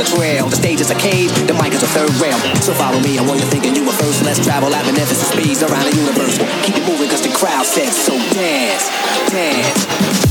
a trail, the stage is a cave, the mic is a third rail. So follow me, I want you thinking you were first. Let's travel at beneficent speeds around the universe. Keep it moving cause the crowd says so. Dance, dance.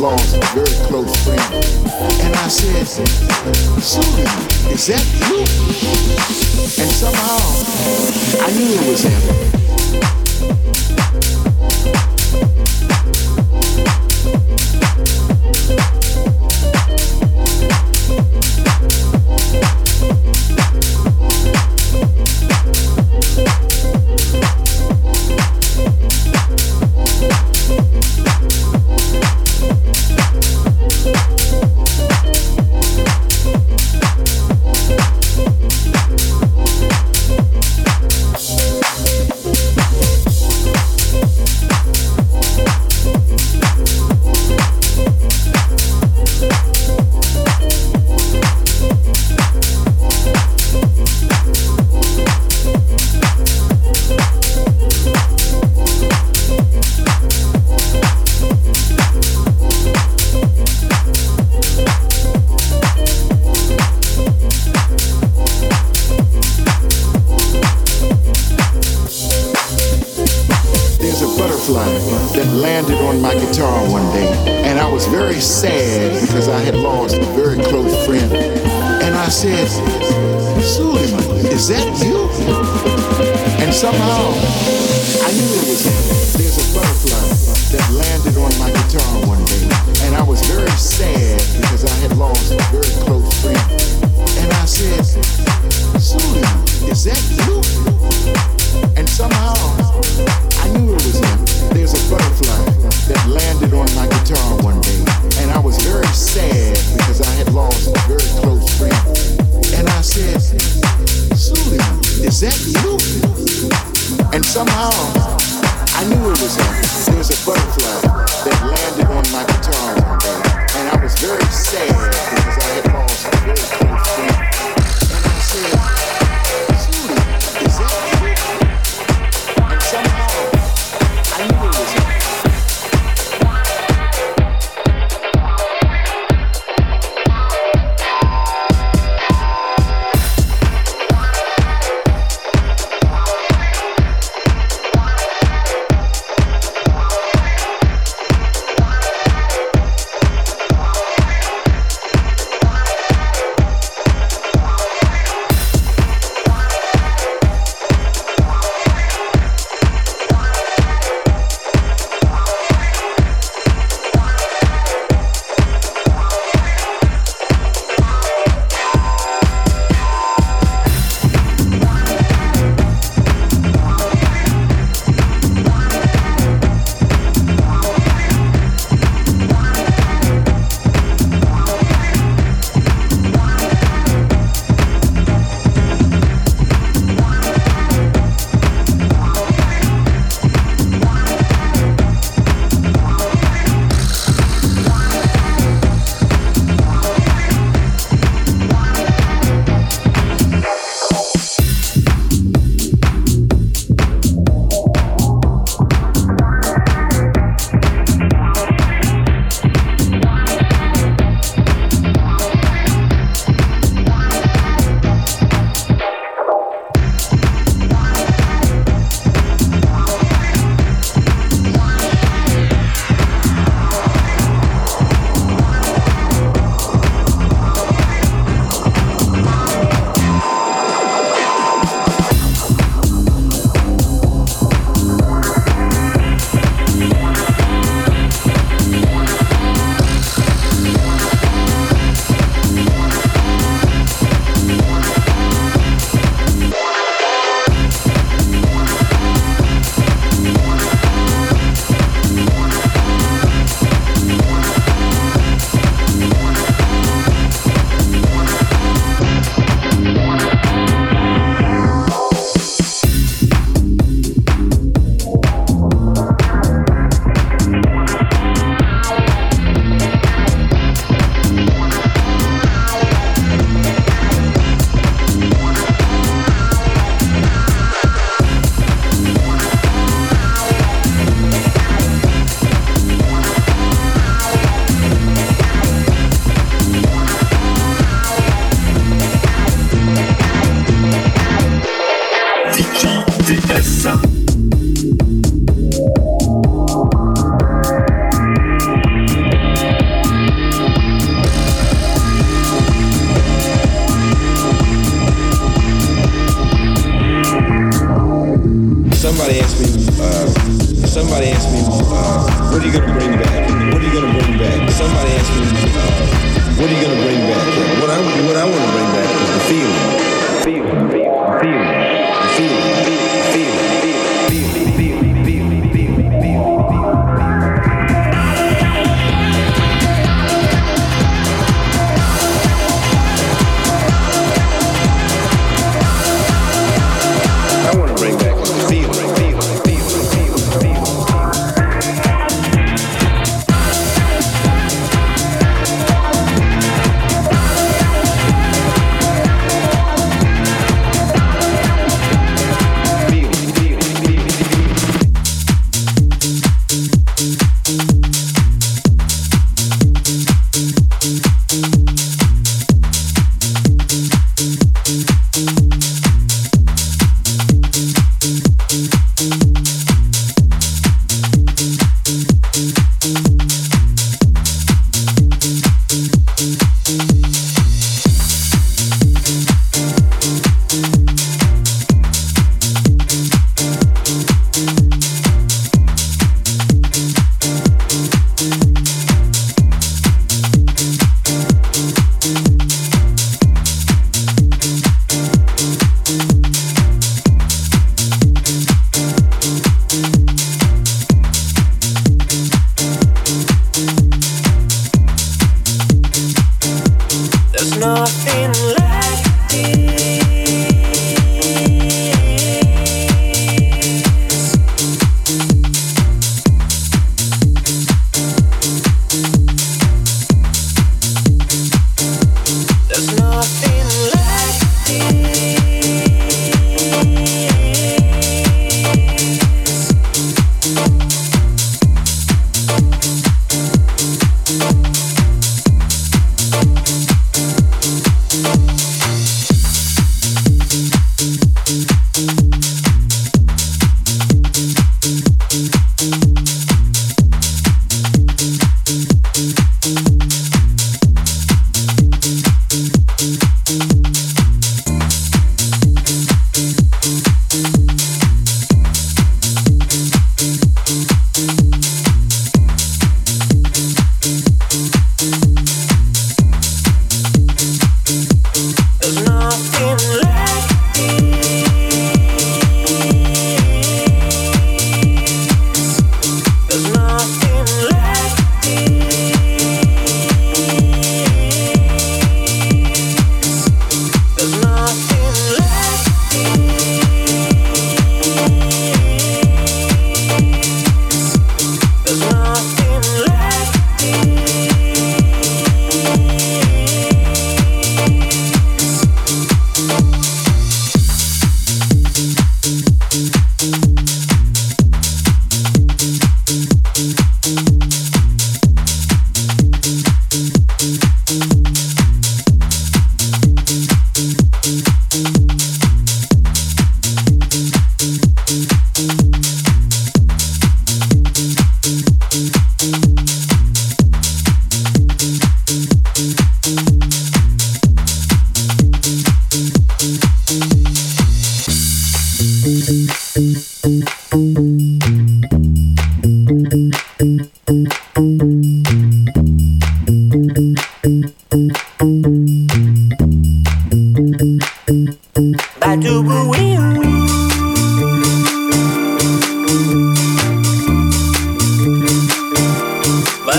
lost a very close friend. And I said, Susan, is that you? And somehow I knew it was him.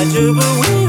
I do believe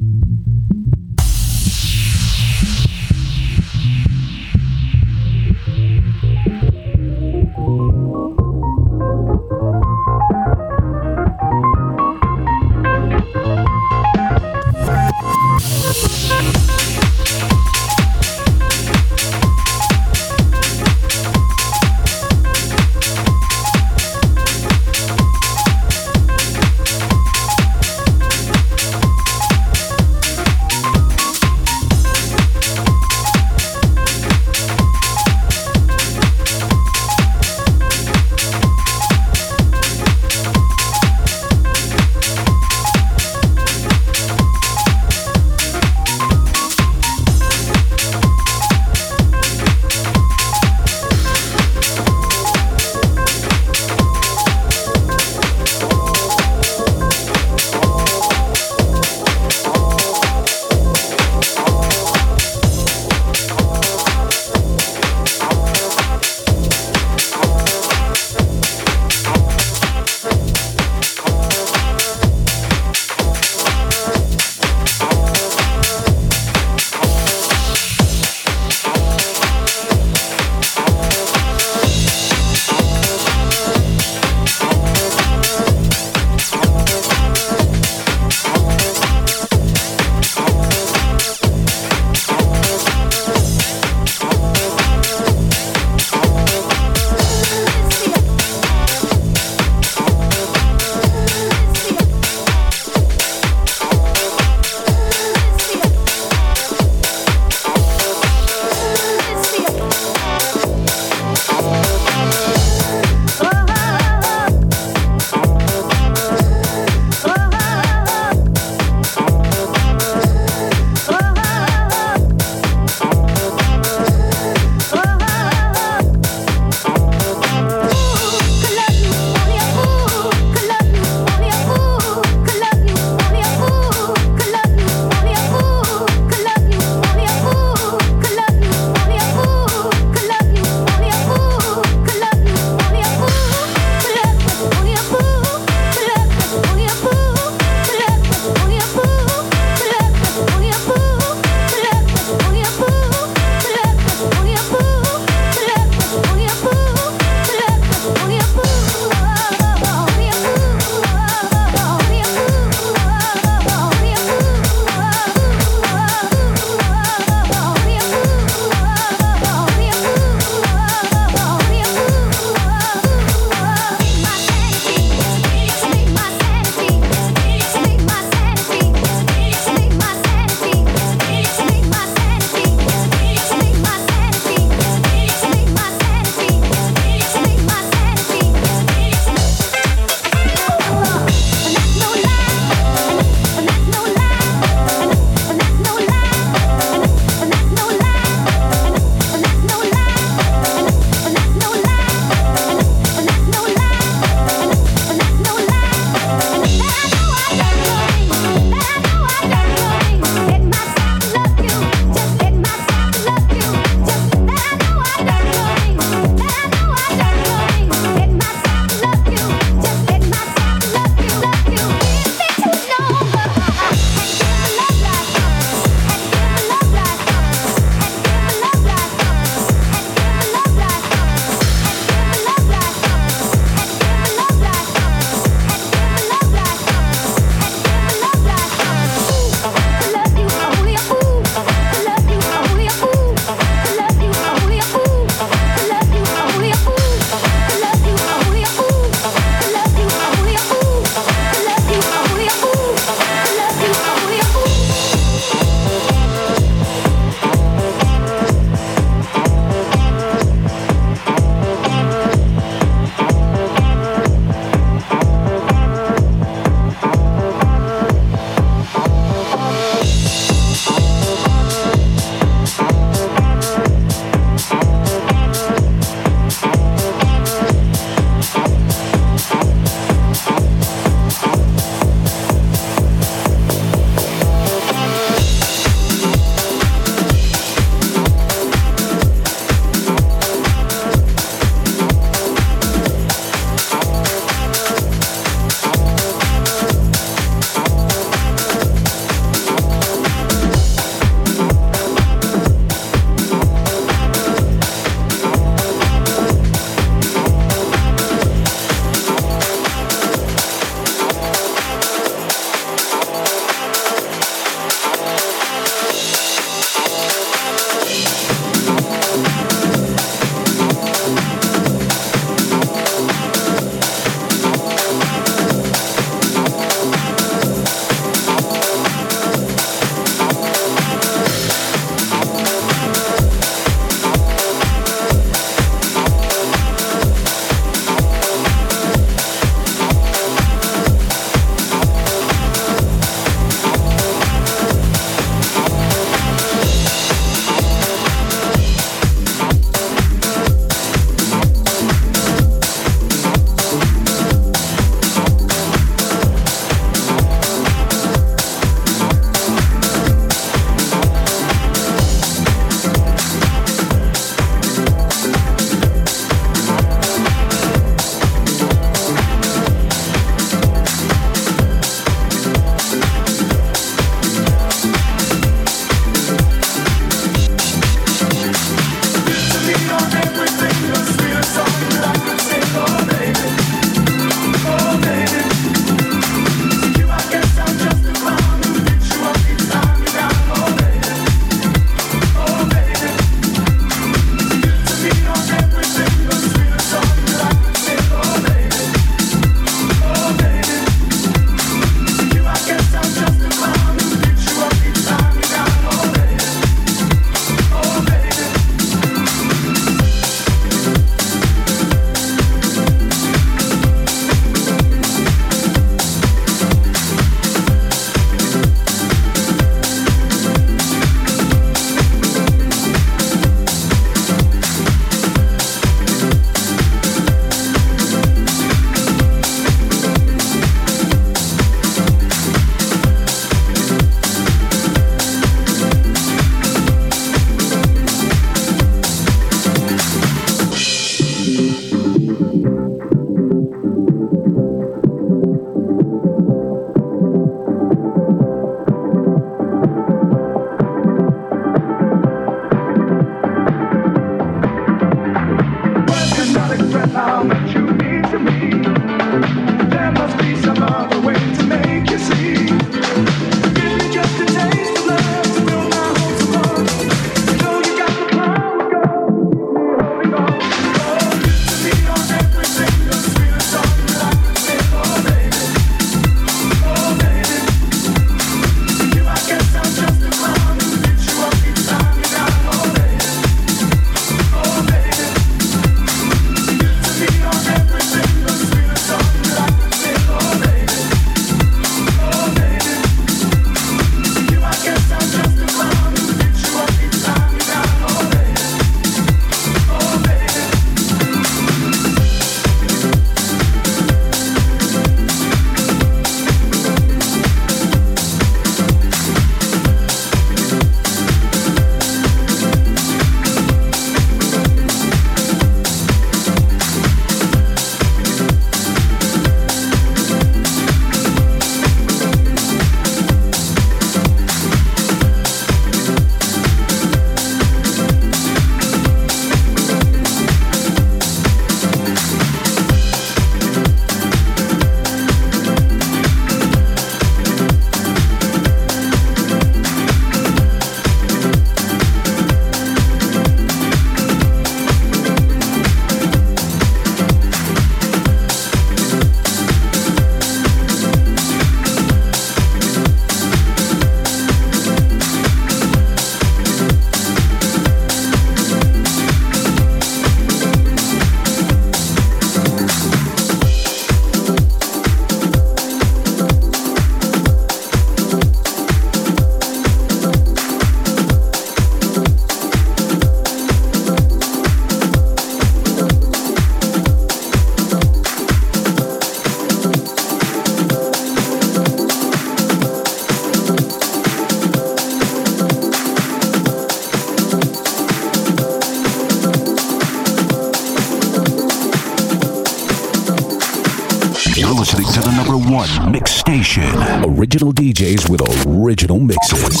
Original DJs with original mixes.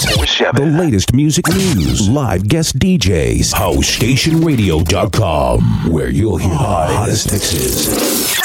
The latest music news, live guest DJs. HouseStationRadio.com, where you'll hear the hottest mixes.